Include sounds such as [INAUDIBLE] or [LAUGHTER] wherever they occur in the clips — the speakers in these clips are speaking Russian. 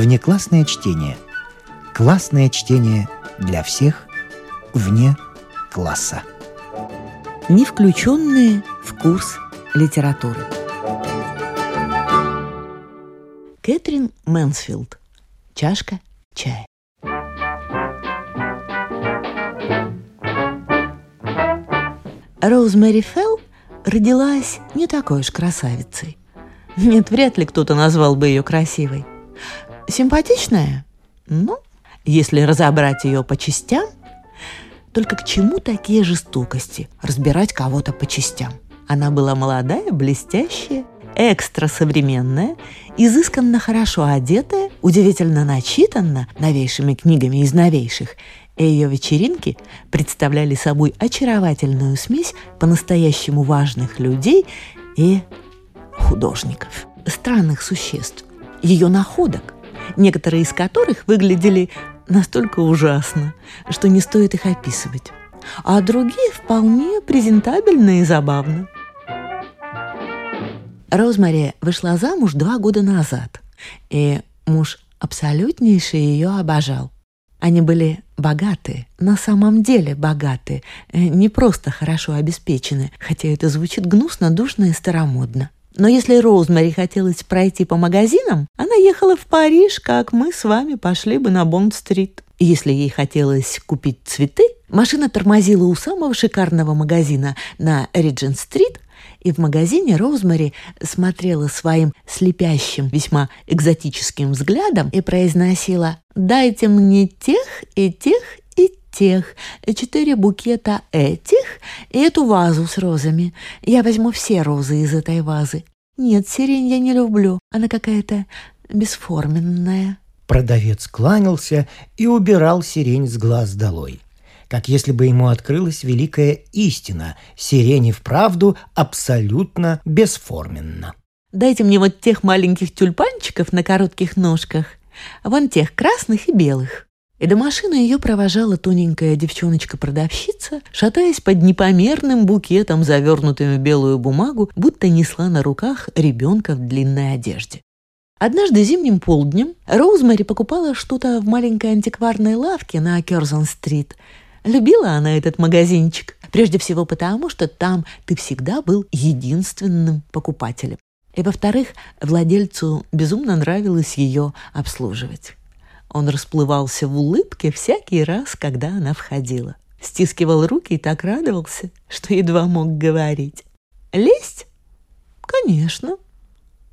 Внеклассное чтение. Классное чтение для всех вне класса. Не включенные в курс литературы. Кэтрин Мэнсфилд. Чашка чая. Роузмэри Фелл родилась не такой уж красавицей. Нет, вряд ли кто-то назвал бы ее красивой. Симпатичная? Ну, если разобрать ее по частям, только к чему такие жестокости? Разбирать кого-то по частям? Она была молодая, блестящая, экстра современная, изысканно хорошо одетая, удивительно начитанна новейшими книгами из новейших, и ее вечеринки представляли собой очаровательную смесь по-настоящему важных людей и художников, странных существ, ее находок, некоторые из которых выглядели настолько ужасно, что не стоит их описывать, а другие вполне презентабельно и забавно. Розмари вышла замуж два года назад, и муж абсолютнейше ее обожал. Они были богаты, на самом деле богаты, не просто хорошо обеспечены, хотя это звучит гнусно, душно и старомодно. Но если Роузмари хотелось пройти по магазинам, она ехала в Париж, как мы с вами пошли бы на Бонд-стрит. Если ей хотелось купить цветы, машина тормозила у самого шикарного магазина на Риджент-стрит, и в магазине Роузмари смотрела своим слепящим, весьма экзотическим взглядом и произносила «Дайте мне тех и тех тех, четыре букета этих и эту вазу с розами. Я возьму все розы из этой вазы. Нет, сирень я не люблю, она какая-то бесформенная». Продавец кланялся и убирал сирень с глаз долой как если бы ему открылась великая истина. Сирень и вправду абсолютно бесформенна. «Дайте мне вот тех маленьких тюльпанчиков на коротких ножках, вон тех красных и белых». И до машины ее провожала тоненькая девчоночка-продавщица, шатаясь под непомерным букетом, завернутым в белую бумагу, будто несла на руках ребенка в длинной одежде. Однажды зимним полднем Роузмари покупала что-то в маленькой антикварной лавке на Керзон-стрит – Любила она этот магазинчик, прежде всего потому, что там ты всегда был единственным покупателем. И, во-вторых, владельцу безумно нравилось ее обслуживать. Он расплывался в улыбке всякий раз, когда она входила. Стискивал руки и так радовался, что едва мог говорить. Лезть? Конечно.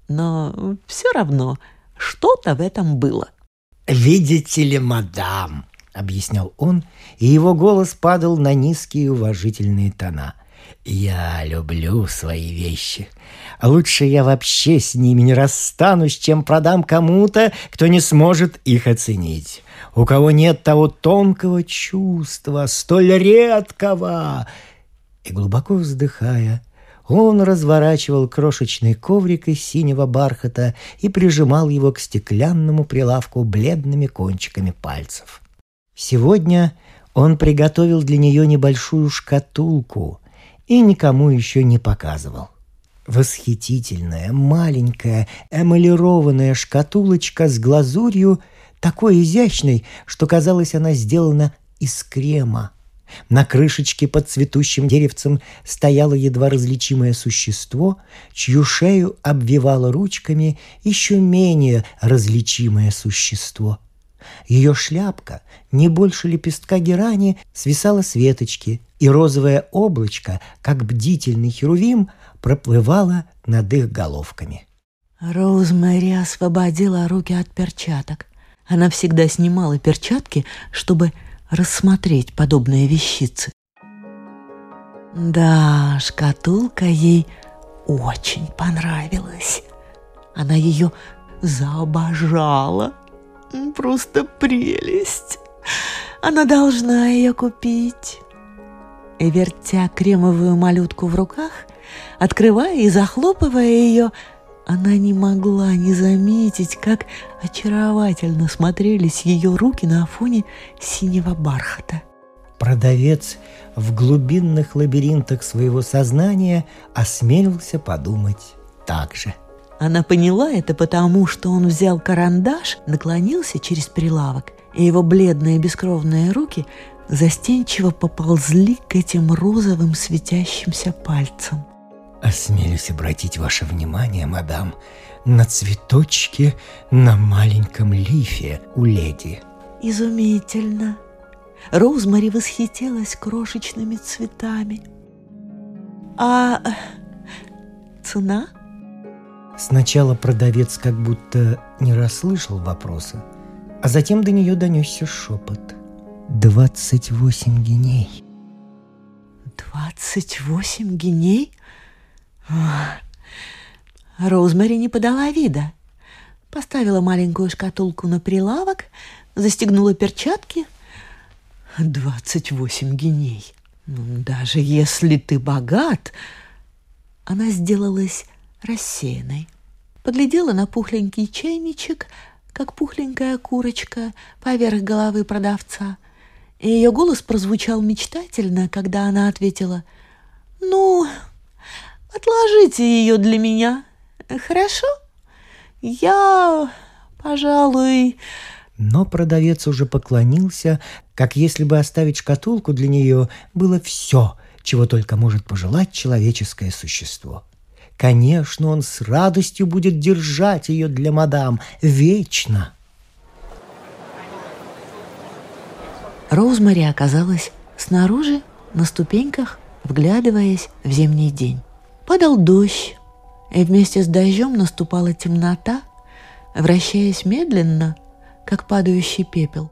Но все равно что-то в этом было. «Видите ли, мадам», объяснял он, и его голос падал на низкие уважительные тона. «Я люблю свои вещи. Лучше я вообще с ними не расстанусь, чем продам кому-то, кто не сможет их оценить. У кого нет того тонкого чувства, столь редкого!» И глубоко вздыхая, он разворачивал крошечный коврик из синего бархата и прижимал его к стеклянному прилавку бледными кончиками пальцев. Сегодня он приготовил для нее небольшую шкатулку и никому еще не показывал. Восхитительная, маленькая, эмалированная шкатулочка с глазурью, такой изящной, что казалось, она сделана из крема. На крышечке под цветущим деревцем стояло едва различимое существо, чью шею обвивало ручками еще менее различимое существо — ее шляпка, не больше лепестка герани, свисала с веточки, и розовое облачко, как бдительный херувим, проплывало над их головками. Роузмэри освободила руки от перчаток. Она всегда снимала перчатки, чтобы рассмотреть подобные вещицы. Да, шкатулка ей очень понравилась. Она ее заобожала. Просто прелесть. Она должна ее купить. И вертя кремовую малютку в руках, открывая и захлопывая ее, она не могла не заметить, как очаровательно смотрелись ее руки на фоне синего бархата. Продавец в глубинных лабиринтах своего сознания осмелился подумать так же. Она поняла это потому, что он взял карандаш, наклонился через прилавок, и его бледные бескровные руки застенчиво поползли к этим розовым светящимся пальцам. «Осмелюсь обратить ваше внимание, мадам, на цветочки на маленьком лифе у леди». «Изумительно!» Роузмари восхитилась крошечными цветами. «А цена?» Сначала продавец как будто не расслышал вопроса, а затем до нее донесся шепот. «Двадцать восемь геней». «Двадцать восемь геней?» Роузмари не подала вида. Поставила маленькую шкатулку на прилавок, застегнула перчатки. «Двадцать восемь геней. Ну, даже если ты богат...» Она сделалась рассеянной. Поглядела на пухленький чайничек, как пухленькая курочка поверх головы продавца. И ее голос прозвучал мечтательно, когда она ответила «Ну, отложите ее для меня, хорошо? Я, пожалуй...» Но продавец уже поклонился, как если бы оставить шкатулку для нее было все, чего только может пожелать человеческое существо. Конечно, он с радостью будет держать ее для мадам вечно. Роузмари оказалась снаружи, на ступеньках, вглядываясь в зимний день. Падал дождь, и вместе с дождем наступала темнота, вращаясь медленно, как падающий пепел.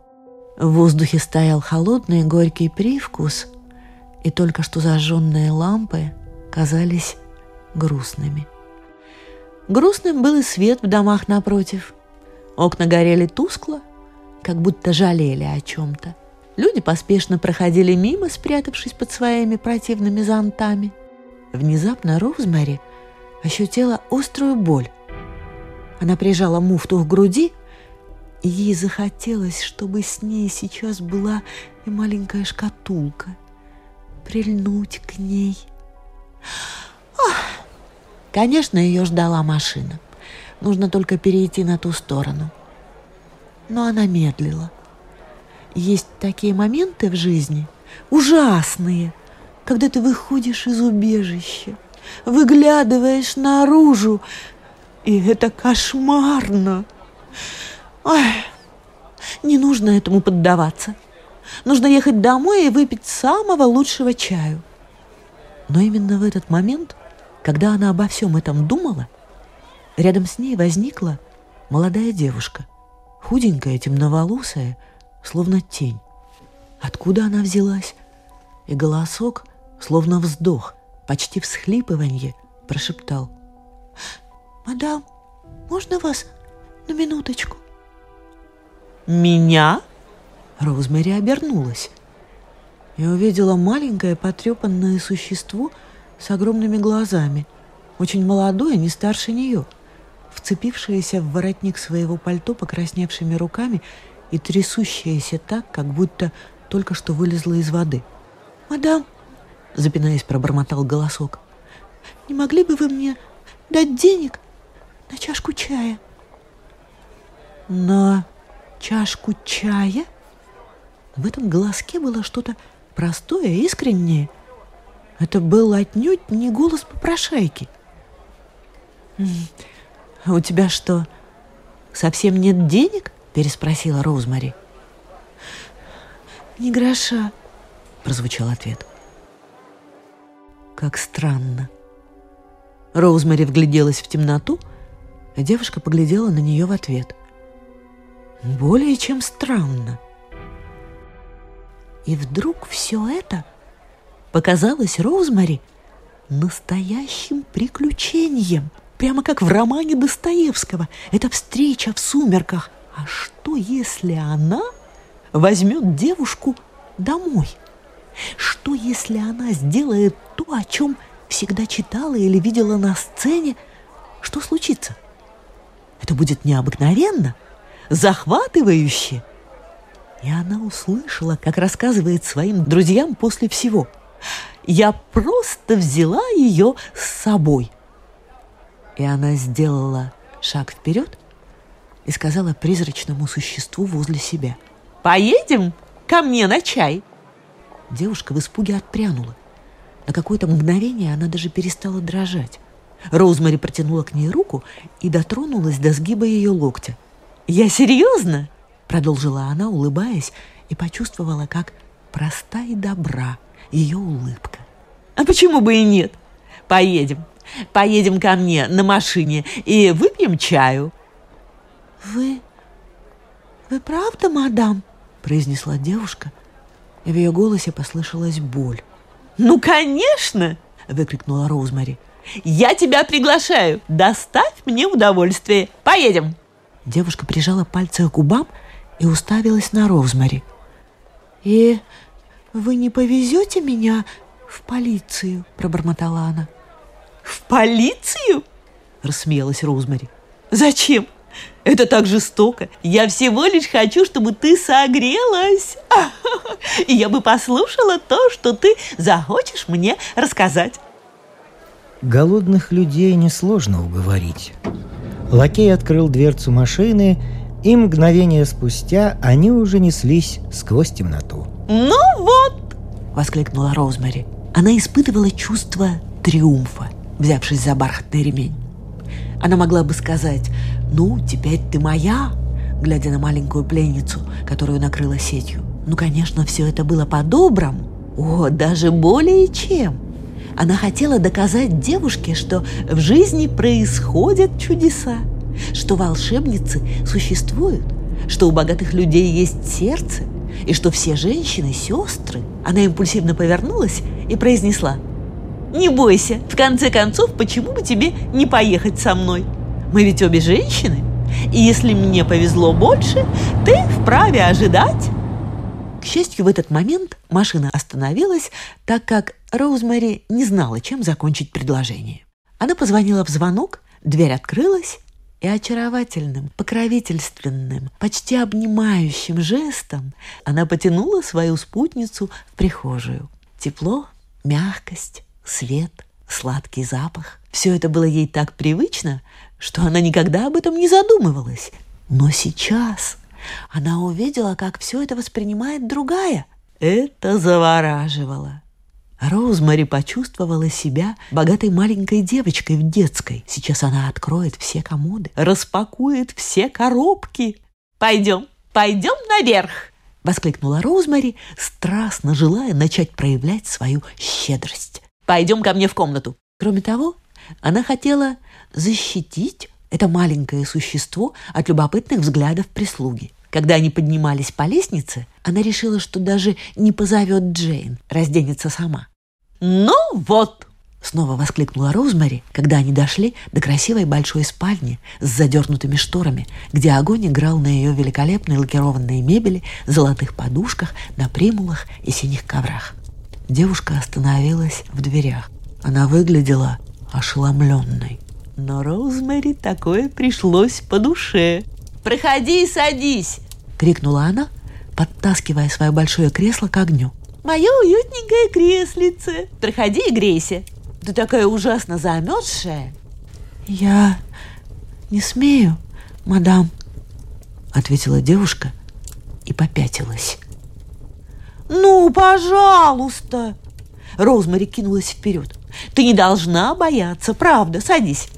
В воздухе стоял холодный горький привкус, и только что зажженные лампы казались грустными. Грустным был и свет в домах напротив. Окна горели тускло, как будто жалели о чем-то. Люди поспешно проходили мимо, спрятавшись под своими противными зонтами. Внезапно Роузмари ощутила острую боль. Она прижала муфту к груди, и ей захотелось, чтобы с ней сейчас была и маленькая шкатулка. Прильнуть к ней. Ах! Конечно, ее ждала машина. Нужно только перейти на ту сторону. Но она медлила. Есть такие моменты в жизни, ужасные, когда ты выходишь из убежища, выглядываешь наружу, и это кошмарно. Ой, не нужно этому поддаваться. Нужно ехать домой и выпить самого лучшего чаю. Но именно в этот момент – когда она обо всем этом думала, рядом с ней возникла молодая девушка, худенькая, темноволосая, словно тень. Откуда она взялась? И голосок, словно вздох, почти всхлипыванье, прошептал. «Мадам, можно вас на минуточку?» «Меня?» Роузмэри обернулась и увидела маленькое потрепанное существо – с огромными глазами, очень молодой, не старше нее, вцепившаяся в воротник своего пальто покрасневшими руками и трясущаяся так, как будто только что вылезла из воды. «Мадам!» — запинаясь, пробормотал голосок. «Не могли бы вы мне дать денег на чашку чая?» «На чашку чая?» В этом голоске было что-то простое, искреннее — это был отнюдь не голос попрошайки. «А у тебя что, совсем нет денег?» – переспросила Роузмари. «Ни гроша», – прозвучал ответ. «Как странно». Роузмари вгляделась в темноту, а девушка поглядела на нее в ответ. «Более чем странно». И вдруг все это – показалось Роузмари настоящим приключением, прямо как в романе Достоевского. Это встреча в сумерках. А что, если она возьмет девушку домой? Что, если она сделает то, о чем всегда читала или видела на сцене? Что случится? Это будет необыкновенно, захватывающе. И она услышала, как рассказывает своим друзьям после всего – я просто взяла ее с собой. И она сделала шаг вперед и сказала призрачному существу возле себя. «Поедем ко мне на чай!» Девушка в испуге отпрянула. На какое-то мгновение она даже перестала дрожать. Роузмари протянула к ней руку и дотронулась до сгиба ее локтя. «Я серьезно?» – продолжила она, улыбаясь, и почувствовала, как проста и добра ее улыбка. «А почему бы и нет? Поедем, поедем ко мне на машине и выпьем чаю». «Вы... вы правда, мадам?» – произнесла девушка, и в ее голосе послышалась боль. «Ну, конечно!» – выкрикнула Роузмари. «Я тебя приглашаю! Доставь мне удовольствие! Поедем!» Девушка прижала пальцы к губам и уставилась на Роузмари. «И вы не повезете меня в полицию?» – пробормотала она. «В полицию?» – рассмеялась Роузмари. «Зачем? Это так жестоко. Я всего лишь хочу, чтобы ты согрелась. [LAUGHS] И я бы послушала то, что ты захочешь мне рассказать. Голодных людей несложно уговорить. Лакей открыл дверцу машины, и мгновение спустя они уже неслись сквозь темноту. «Ну вот!» — воскликнула Розмари. Она испытывала чувство триумфа, взявшись за бархатный ремень. Она могла бы сказать «Ну, теперь ты моя», глядя на маленькую пленницу, которую накрыла сетью. Ну, конечно, все это было по-доброму. О, даже более чем. Она хотела доказать девушке, что в жизни происходят чудеса, что волшебницы существуют, что у богатых людей есть сердце, и что все женщины – сестры. Она импульсивно повернулась и произнесла – не бойся, в конце концов, почему бы тебе не поехать со мной? Мы ведь обе женщины, и если мне повезло больше, ты вправе ожидать. К счастью, в этот момент машина остановилась, так как Роузмэри не знала, чем закончить предложение. Она позвонила в звонок, дверь открылась, и очаровательным, покровительственным, почти обнимающим жестом она потянула свою спутницу в прихожую. Тепло, мягкость, свет, сладкий запах. Все это было ей так привычно, что она никогда об этом не задумывалась. Но сейчас она увидела, как все это воспринимает другая. Это завораживало. Роузмари почувствовала себя богатой маленькой девочкой в детской. Сейчас она откроет все комоды, распакует все коробки. «Пойдем, пойдем наверх!» — воскликнула Роузмари, страстно желая начать проявлять свою щедрость. Пойдем ко мне в комнату. Кроме того, она хотела защитить это маленькое существо от любопытных взглядов прислуги. Когда они поднимались по лестнице, она решила, что даже не позовет Джейн, разденется сама. «Ну вот!» — снова воскликнула Розмари, когда они дошли до красивой большой спальни с задернутыми шторами, где огонь играл на ее великолепной лакированной мебели, золотых подушках, на примулах и синих коврах. Девушка остановилась в дверях. Она выглядела ошеломленной. Но Роузмэри такое пришлось по душе. «Проходи и садись!» — крикнула она, подтаскивая свое большое кресло к огню. «Мое уютненькое креслице! Проходи и грейся! Ты такая ужасно замерзшая!» «Я не смею, мадам», — ответила девушка и попятилась. «Ну, пожалуйста!» Розмари кинулась вперед. «Ты не должна бояться, правда, садись.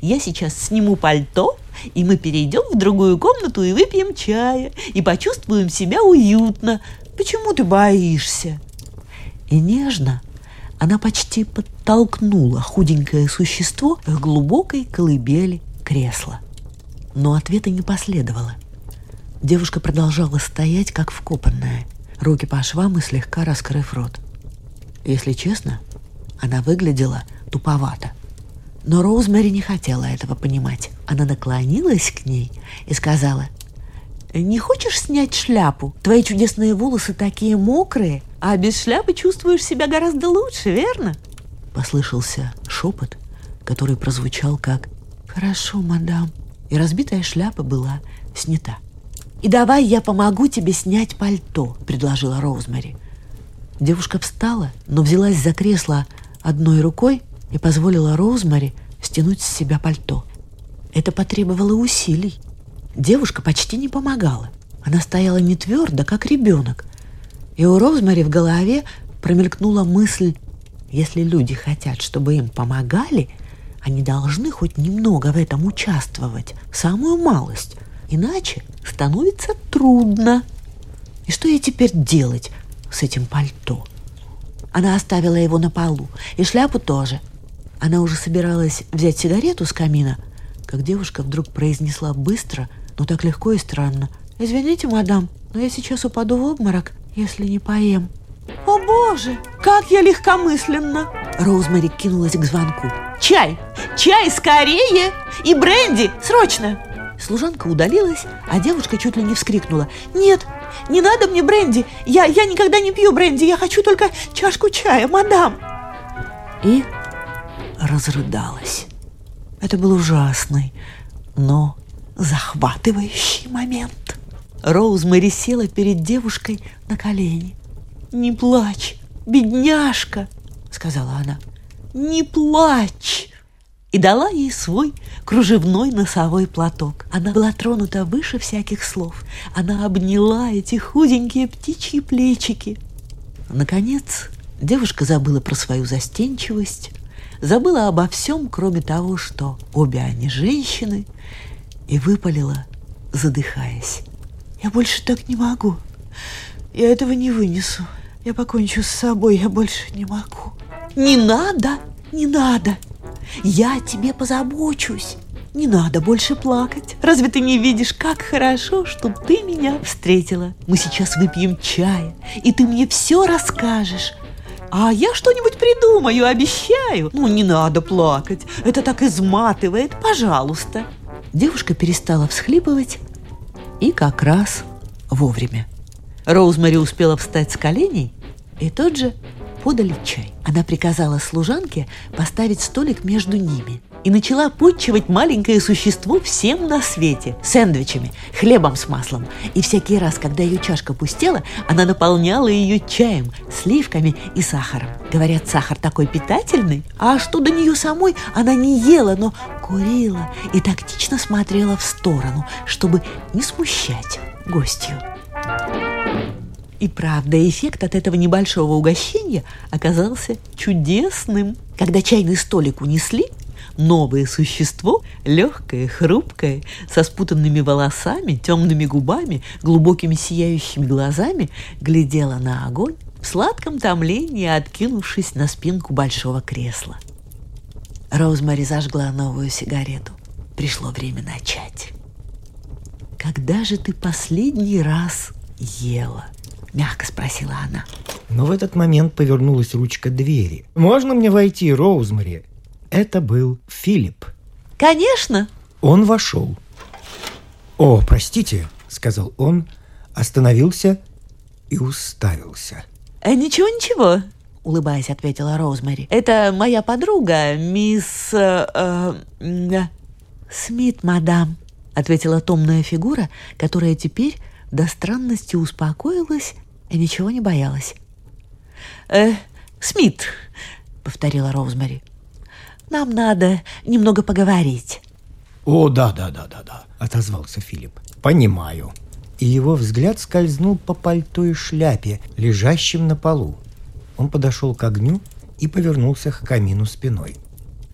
Я сейчас сниму пальто, и мы перейдем в другую комнату и выпьем чая, и почувствуем себя уютно. Почему ты боишься?» И нежно она почти подтолкнула худенькое существо к глубокой колыбели кресла. Но ответа не последовало. Девушка продолжала стоять, как вкопанная – руки по швам и слегка раскрыв рот. Если честно, она выглядела туповато. Но Роузмэри не хотела этого понимать. Она наклонилась к ней и сказала, «Не хочешь снять шляпу? Твои чудесные волосы такие мокрые, а без шляпы чувствуешь себя гораздо лучше, верно?» Послышался шепот, который прозвучал как «Хорошо, мадам». И разбитая шляпа была снята. «И давай я помогу тебе снять пальто», — предложила Роузмари. Девушка встала, но взялась за кресло одной рукой и позволила Роузмари стянуть с себя пальто. Это потребовало усилий. Девушка почти не помогала. Она стояла не твердо, как ребенок. И у Розмари в голове промелькнула мысль, если люди хотят, чтобы им помогали, они должны хоть немного в этом участвовать, самую малость, иначе становится трудно. И что ей теперь делать с этим пальто? Она оставила его на полу, и шляпу тоже. Она уже собиралась взять сигарету с камина, как девушка вдруг произнесла быстро, но так легко и странно. «Извините, мадам, но я сейчас упаду в обморок, если не поем». «О боже, как я легкомысленно!» Роузмари кинулась к звонку. «Чай! Чай скорее! И бренди! Срочно!» Служанка удалилась, а девушка чуть ли не вскрикнула. «Нет, не надо мне бренди! Я, я никогда не пью бренди! Я хочу только чашку чая, мадам!» И разрыдалась. Это был ужасный, но захватывающий момент. Роузмэри села перед девушкой на колени. «Не плачь, бедняжка!» — сказала она. «Не плачь!» и дала ей свой кружевной носовой платок. Она была тронута выше всяких слов. Она обняла эти худенькие птичьи плечики. Наконец, девушка забыла про свою застенчивость, забыла обо всем, кроме того, что обе они женщины, и выпалила, задыхаясь. «Я больше так не могу. Я этого не вынесу. Я покончу с собой, я больше не могу». «Не надо, не надо!» Я о тебе позабочусь. Не надо больше плакать. Разве ты не видишь, как хорошо, что ты меня встретила? Мы сейчас выпьем чая, и ты мне все расскажешь. А я что-нибудь придумаю, обещаю. Ну, не надо плакать. Это так изматывает. Пожалуйста. Девушка перестала всхлипывать и как раз вовремя. Роузмари успела встать с коленей и тот же подали чай. Она приказала служанке поставить столик между ними и начала подчивать маленькое существо всем на свете – сэндвичами, хлебом с маслом. И всякий раз, когда ее чашка пустела, она наполняла ее чаем, сливками и сахаром. Говорят, сахар такой питательный, а что до нее самой она не ела, но курила и тактично смотрела в сторону, чтобы не смущать гостью. И правда, эффект от этого небольшого угощения оказался чудесным. Когда чайный столик унесли, новое существо, легкое, хрупкое, со спутанными волосами, темными губами, глубокими сияющими глазами, глядело на огонь в сладком томлении, откинувшись на спинку большого кресла. Роузмари зажгла новую сигарету. Пришло время начать. «Когда же ты последний раз ела?» Мягко спросила она. Но в этот момент повернулась ручка двери. «Можно мне войти, Роузмари?» Это был Филипп. «Конечно!» Он вошел. «О, простите», — сказал он, остановился и уставился. «Э, «Ничего, ничего», — улыбаясь, ответила Роузмари. «Это моя подруга, мисс... Э, э, Смит, мадам», — ответила томная фигура, которая теперь до странности успокоилась и ничего не боялась. «Э, Смит», — повторила Роузмари, — «нам надо немного поговорить». «О, да, да, да, да, да», — отозвался Филипп. «Понимаю». И его взгляд скользнул по пальто и шляпе, лежащим на полу. Он подошел к огню и повернулся к камину спиной.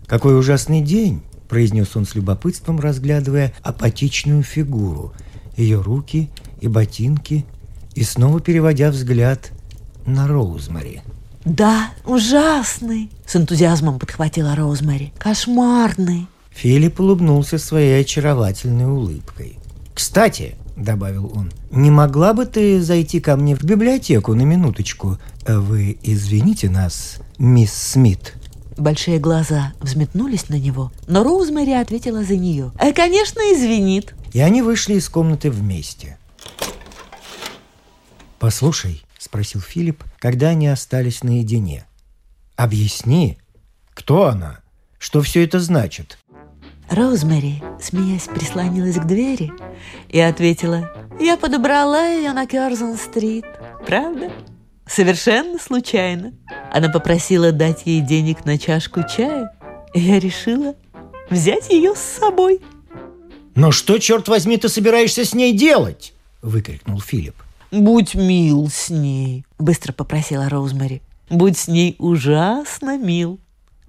«Какой ужасный день!» – произнес он с любопытством, разглядывая апатичную фигуру, ее руки и ботинки – и снова переводя взгляд на Роузмари. «Да, ужасный!» – с энтузиазмом подхватила Роузмари. «Кошмарный!» Филипп улыбнулся своей очаровательной улыбкой. «Кстати», — добавил он, — «не могла бы ты зайти ко мне в библиотеку на минуточку? Вы извините нас, мисс Смит?» Большие глаза взметнулись на него, но Роузмэри ответила за нее. «Э, «Конечно, извинит». И они вышли из комнаты вместе. «Послушай», — спросил Филипп, когда они остались наедине. «Объясни, кто она? Что все это значит?» Розмари, смеясь, прислонилась к двери и ответила, «Я подобрала ее на Керзон-стрит. Правда? Совершенно случайно. Она попросила дать ей денег на чашку чая, и я решила взять ее с собой. «Но что, черт возьми, ты собираешься с ней делать?» — выкрикнул Филипп. «Будь мил с ней», — быстро попросила Роузмари. «Будь с ней ужасно мил.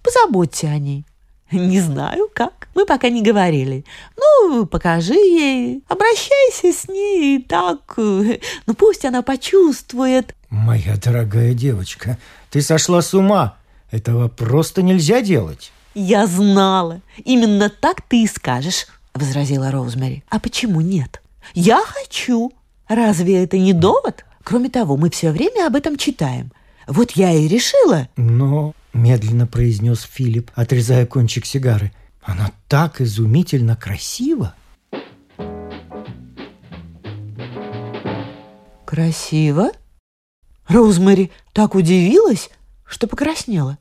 Позаботься о ней. Не знаю как, мы пока не говорили. Ну, покажи ей, обращайся с ней так. Ну, пусть она почувствует». «Моя дорогая девочка, ты сошла с ума. Этого просто нельзя делать». «Я знала. Именно так ты и скажешь», — возразила Роузмари. «А почему нет? Я хочу. Разве это не довод? Кроме того, мы все время об этом читаем. Вот я и решила». «Но...» — медленно произнес Филипп, отрезая кончик сигары. «Она так изумительно красива!» «Красиво?» Роузмари так удивилась, что покраснела.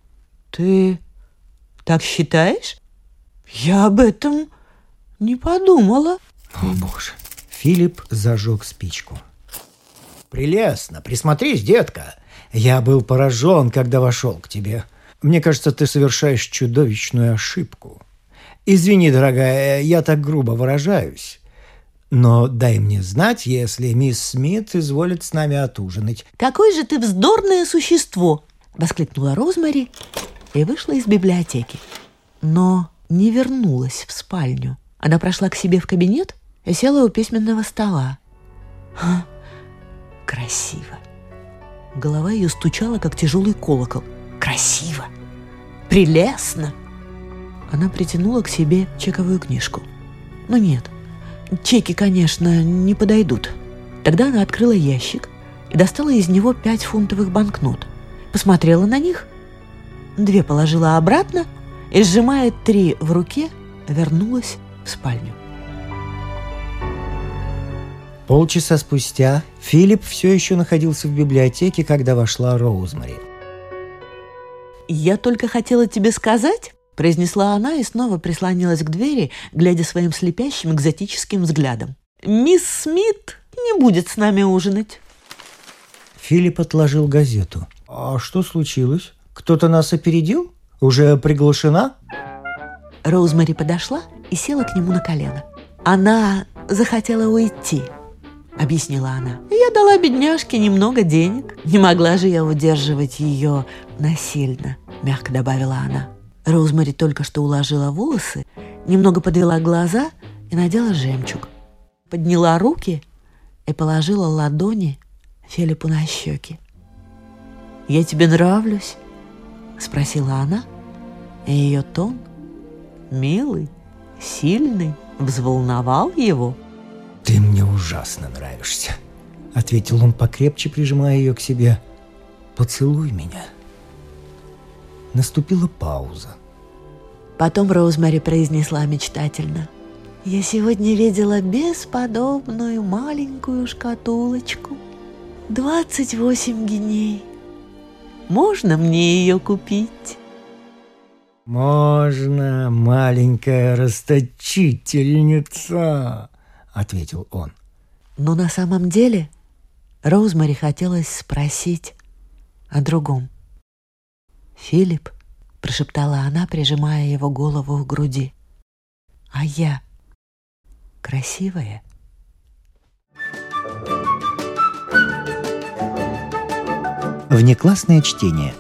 «Ты так считаешь? Я об этом не подумала». «О, боже!» Филипп зажег спичку. «Прелестно! Присмотрись, детка! Я был поражен, когда вошел к тебе. Мне кажется, ты совершаешь чудовищную ошибку. Извини, дорогая, я так грубо выражаюсь. Но дай мне знать, если мисс Смит изволит с нами отужинать». «Какое же ты вздорное существо!» — воскликнула Розмари и вышла из библиотеки. Но не вернулась в спальню. Она прошла к себе в кабинет и села у письменного стола. Ха, красиво. Голова ее стучала, как тяжелый колокол. Красиво! Прелестно! Она притянула к себе чековую книжку. Но нет, чеки, конечно, не подойдут. Тогда она открыла ящик и достала из него пять фунтовых банкнот. Посмотрела на них, две положила обратно и, сжимая три в руке, вернулась в спальню. Полчаса спустя Филипп все еще находился в библиотеке, когда вошла Роузмари. «Я только хотела тебе сказать», — произнесла она и снова прислонилась к двери, глядя своим слепящим экзотическим взглядом. «Мисс Смит не будет с нами ужинать». Филипп отложил газету. «А что случилось? Кто-то нас опередил? Уже приглашена?» Роузмари подошла и села к нему на колено. Она захотела уйти —— объяснила она. «Я дала бедняжке немного денег. Не могла же я удерживать ее насильно», — мягко добавила она. Роузмари только что уложила волосы, немного подвела глаза и надела жемчуг. Подняла руки и положила ладони Филиппу на щеки. «Я тебе нравлюсь?» — спросила она, и ее тон, милый, сильный, взволновал его — «Ты мне ужасно нравишься», — ответил он покрепче, прижимая ее к себе. «Поцелуй меня». Наступила пауза. Потом Роузмари произнесла мечтательно. «Я сегодня видела бесподобную маленькую шкатулочку. Двадцать восемь геней. Можно мне ее купить?» «Можно, маленькая расточительница!» — ответил он. Но на самом деле Роузмари хотелось спросить о другом. «Филипп», — прошептала она, прижимая его голову к груди, — «а я красивая?» Внеклассное чтение.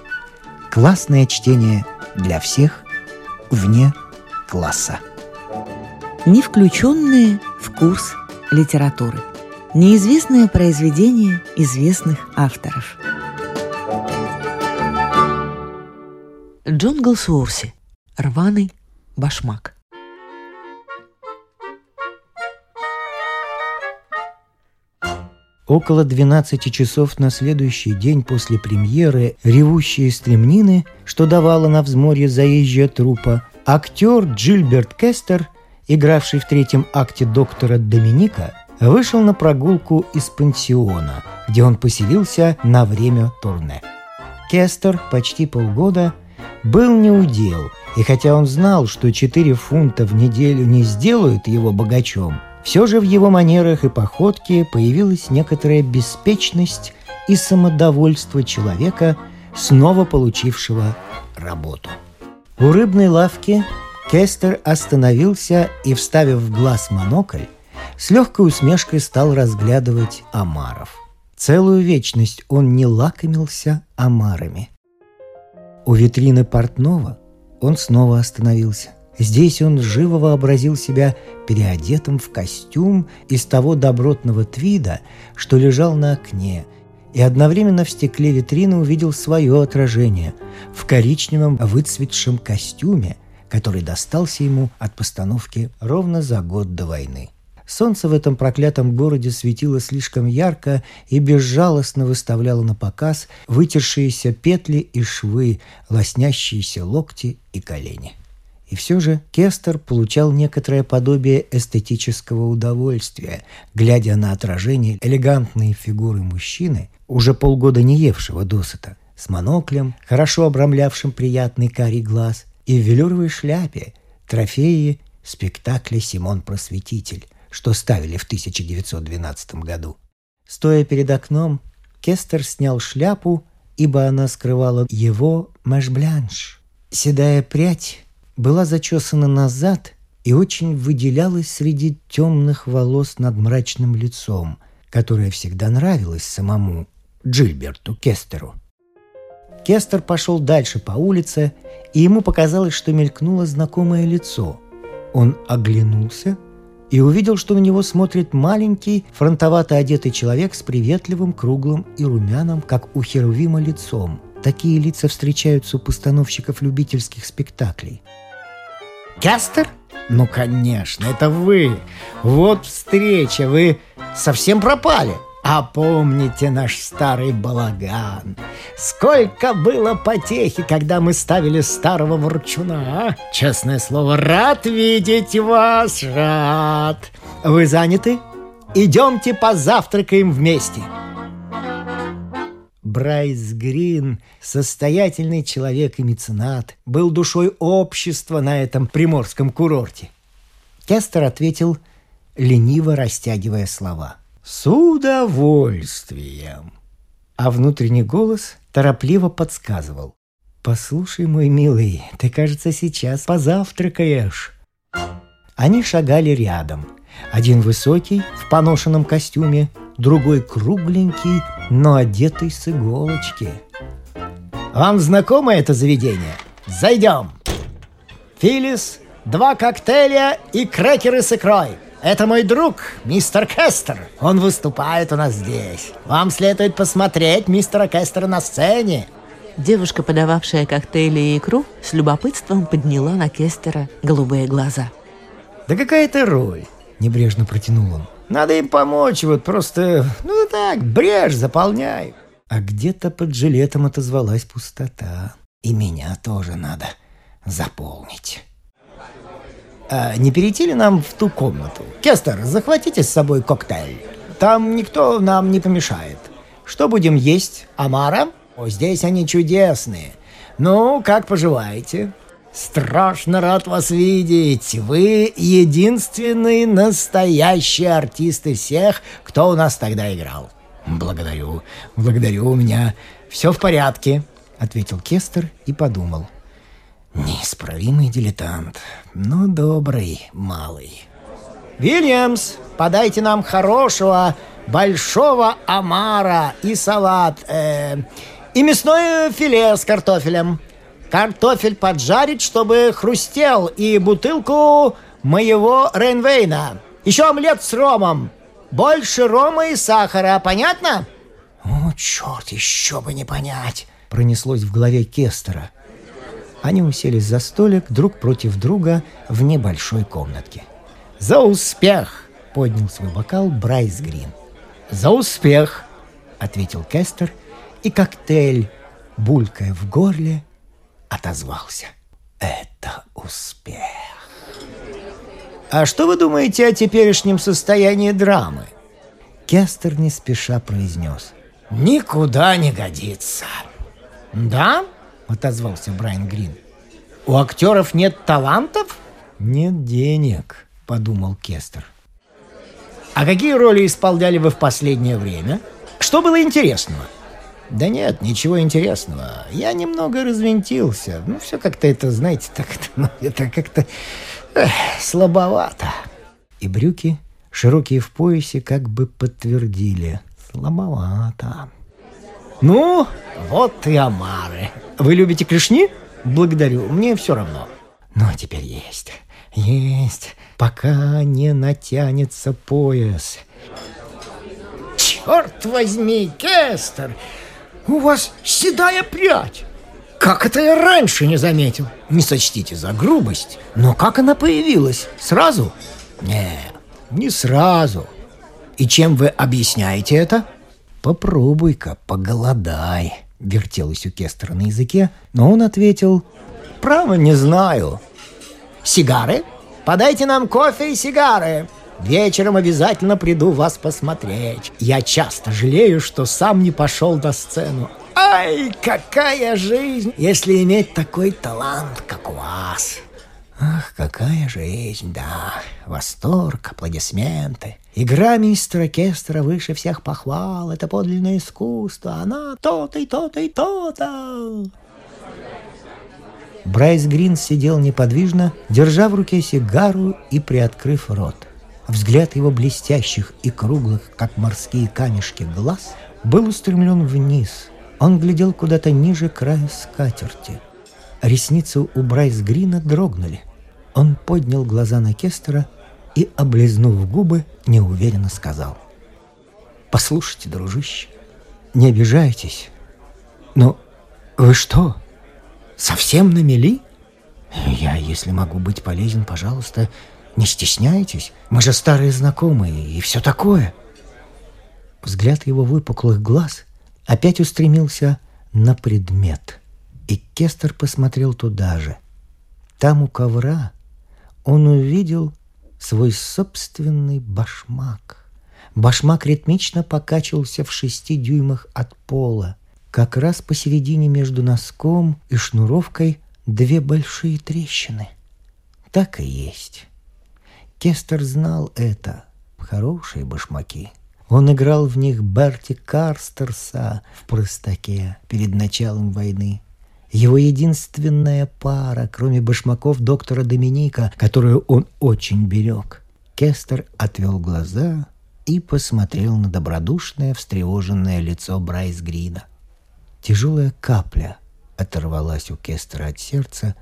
Классное чтение для всех вне класса. Не включенные в курс литературы. Неизвестные произведения известных авторов. Джон Голсуорси. Рваный башмак. Около 12 часов на следующий день после премьеры «Ревущие стремнины», что давала на взморье заезжая трупа, актер Джильберт Кестер – игравший в третьем акте доктора Доминика, вышел на прогулку из пансиона, где он поселился на время турне. Кестер почти полгода был неудел, и хотя он знал, что 4 фунта в неделю не сделают его богачом, все же в его манерах и походке появилась некоторая беспечность и самодовольство человека, снова получившего работу. У рыбной лавки Кестер остановился и, вставив в глаз монокль, с легкой усмешкой стал разглядывать омаров. Целую вечность он не лакомился омарами. У витрины портного он снова остановился. Здесь он живо вообразил себя переодетым в костюм из того добротного твида, что лежал на окне, и одновременно в стекле витрины увидел свое отражение в коричневом выцветшем костюме, который достался ему от постановки ровно за год до войны. Солнце в этом проклятом городе светило слишком ярко и безжалостно выставляло на показ вытершиеся петли и швы, лоснящиеся локти и колени. И все же Кестер получал некоторое подобие эстетического удовольствия, глядя на отражение элегантной фигуры мужчины, уже полгода не евшего досыта, с моноклем, хорошо обрамлявшим приятный карий глаз, и в велюровой шляпе, трофеи спектакля «Симон Просветитель», что ставили в 1912 году. Стоя перед окном, Кестер снял шляпу, ибо она скрывала его мэш-блянш. Седая прядь была зачесана назад и очень выделялась среди темных волос над мрачным лицом, которое всегда нравилось самому Джильберту Кестеру. Кестер пошел дальше по улице, и ему показалось, что мелькнуло знакомое лицо. Он оглянулся – и увидел, что на него смотрит маленький, фронтовато одетый человек с приветливым, круглым и румяным, как у Херувима, лицом. Такие лица встречаются у постановщиков любительских спектаклей. «Кастер? Ну, конечно, это вы! Вот встреча, вы совсем пропали!» А помните наш старый балаган? Сколько было потехи, когда мы ставили старого ворчуна, а? Честное слово, рад видеть вас, рад. Вы заняты? Идемте позавтракаем вместе. Брайс Грин, состоятельный человек и меценат, был душой общества на этом приморском курорте. Кестер ответил, лениво растягивая слова – с удовольствием. А внутренний голос торопливо подсказывал. «Послушай, мой милый, ты, кажется, сейчас позавтракаешь». Они шагали рядом. Один высокий, в поношенном костюме, другой кругленький, но одетый с иголочки. «Вам знакомо это заведение? Зайдем!» «Филис, два коктейля и крекеры с икрой!» Это мой друг, мистер Кестер. Он выступает у нас здесь. Вам следует посмотреть мистера Кестера на сцене. Девушка, подававшая коктейли и икру, с любопытством подняла на Кестера голубые глаза. «Да какая это роль?» – небрежно протянул он. «Надо им помочь, вот просто, ну так, брешь заполняй». А где-то под жилетом отозвалась пустота. И меня тоже надо заполнить. А не перейти ли нам в ту комнату? Кестер, захватите с собой коктейль. Там никто нам не помешает. Что будем есть? Амара? О, здесь они чудесные. Ну, как поживаете? Страшно рад вас видеть. Вы единственный настоящий артист из всех, кто у нас тогда играл. Благодарю, благодарю, у меня все в порядке, ответил Кестер и подумал – Неисправимый дилетант, но добрый малый. «Вильямс, подайте нам хорошего, большого омара и салат, э, и мясное филе с картофелем. Картофель поджарить, чтобы хрустел, и бутылку моего Рейнвейна. Еще омлет с ромом. Больше рома и сахара, понятно?» «О, черт, еще бы не понять!» Пронеслось в голове Кестера – они уселись за столик друг против друга в небольшой комнатке. «За успех!» — поднял свой бокал Брайс Грин. «За успех!» — ответил Кестер, и коктейль, булькая в горле, отозвался. «Это успех!» «А что вы думаете о теперешнем состоянии драмы?» Кестер не спеша произнес. «Никуда не годится!» «Да?» Отозвался Брайан Грин. «У актеров нет талантов?» «Нет денег», — подумал Кестер. «А какие роли исполняли вы в последнее время? Что было интересного?» Да нет, ничего интересного. Я немного развинтился. Ну, все как-то это, знаете, так ну, это как-то эх, слабовато. И брюки, широкие в поясе, как бы подтвердили. Слабовато. Ну, вот и омары. Вы любите клешни? Благодарю, мне все равно. А теперь есть. Есть. Пока не натянется пояс. Черт возьми, Кестер! У вас седая прядь. Как это я раньше не заметил? Не сочтите за грубость. Но как она появилась? Сразу? Не, не сразу. И чем вы объясняете это? Попробуй-ка, поголодай. Вертелось у Кестера на языке, но он ответил, право не знаю. Сигары? Подайте нам кофе и сигары. Вечером обязательно приду вас посмотреть. Я часто жалею, что сам не пошел на сцену. Ай, какая жизнь, если иметь такой талант, как у вас. Ах, какая жизнь, да. Восторг, аплодисменты. Игра мистера Кестера выше всех похвал. Это подлинное искусство. Она то-то и то-то и то-то. Брайс Грин сидел неподвижно, держа в руке сигару и приоткрыв рот. Взгляд его блестящих и круглых, как морские камешки, глаз был устремлен вниз. Он глядел куда-то ниже края скатерти. Ресницы у Брайс Грина дрогнули. Он поднял глаза на Кестера и, облизнув губы, неуверенно сказал. «Послушайте, дружище, не обижайтесь, но вы что, совсем на мели? Я, если могу быть полезен, пожалуйста, не стесняйтесь, мы же старые знакомые и все такое. Взгляд его выпуклых глаз опять устремился на предмет, и Кестер посмотрел туда же. Там у ковра он увидел свой собственный башмак. Башмак ритмично покачивался в шести дюймах от пола. Как раз посередине между носком и шнуровкой две большие трещины. Так и есть. Кестер знал это. Хорошие башмаки. Он играл в них Берти Карстерса в простаке перед началом войны. Его единственная пара, кроме башмаков доктора Доминика, которую он очень берег. Кестер отвел глаза и посмотрел на добродушное, встревоженное лицо Брайс Грина. Тяжелая капля оторвалась у Кестера от сердца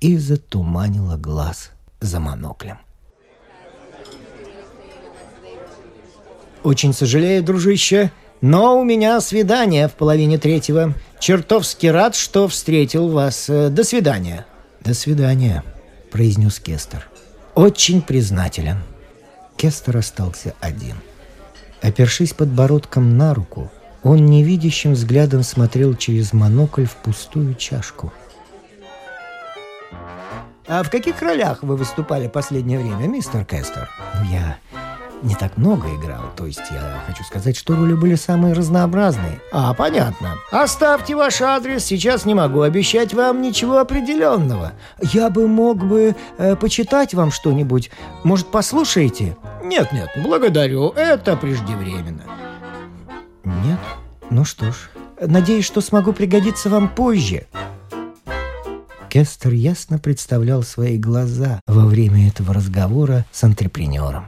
и затуманила глаз за моноклем. «Очень сожалею, дружище, но у меня свидание в половине третьего. Чертовски рад, что встретил вас. Э, до свидания». «До свидания», — произнес Кестер. «Очень признателен». Кестер остался один. Опершись подбородком на руку, он невидящим взглядом смотрел через монокль в пустую чашку. «А в каких ролях вы выступали последнее время, мистер Кестер?» «Ну, я не так много играл. То есть я хочу сказать, что роли были самые разнообразные. А, понятно. Оставьте ваш адрес, сейчас не могу обещать вам ничего определенного. Я бы мог бы э, почитать вам что-нибудь. Может, послушаете? Нет-нет, благодарю, это преждевременно. Нет? Ну что ж, надеюсь, что смогу пригодиться вам позже. Кестер ясно представлял свои глаза во время этого разговора с антрепренером.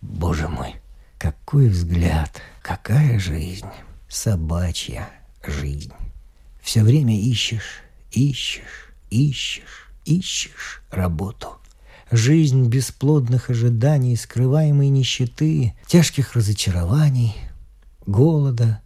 Боже мой, какой взгляд, какая жизнь, собачья жизнь. Все время ищешь, ищешь, ищешь, ищешь работу. Жизнь бесплодных ожиданий, скрываемой нищеты, тяжких разочарований, голода.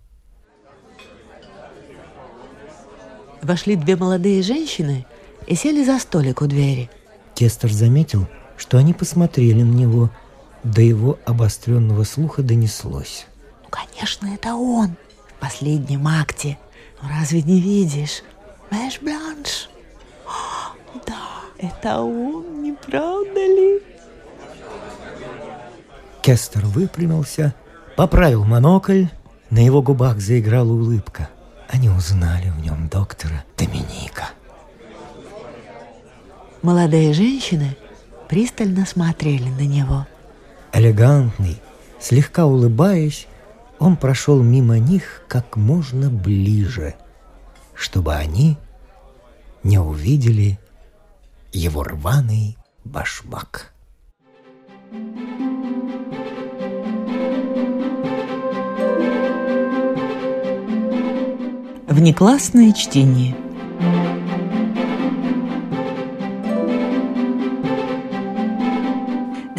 Вошли две молодые женщины и сели за столик у двери. Кестер заметил, что они посмотрели на него – до его обостренного слуха донеслось. Ну, конечно, это он в последнем акте. Ну, разве не видишь? Мэш Бланш. [GASPS] да, это он, не правда ли? Кестер выпрямился, поправил монокль, на его губах заиграла улыбка. Они узнали в нем доктора Доминика. Молодые женщины пристально смотрели на него – элегантный, слегка улыбаясь, он прошел мимо них как можно ближе, чтобы они не увидели его рваный башмак. Внеклассное чтение.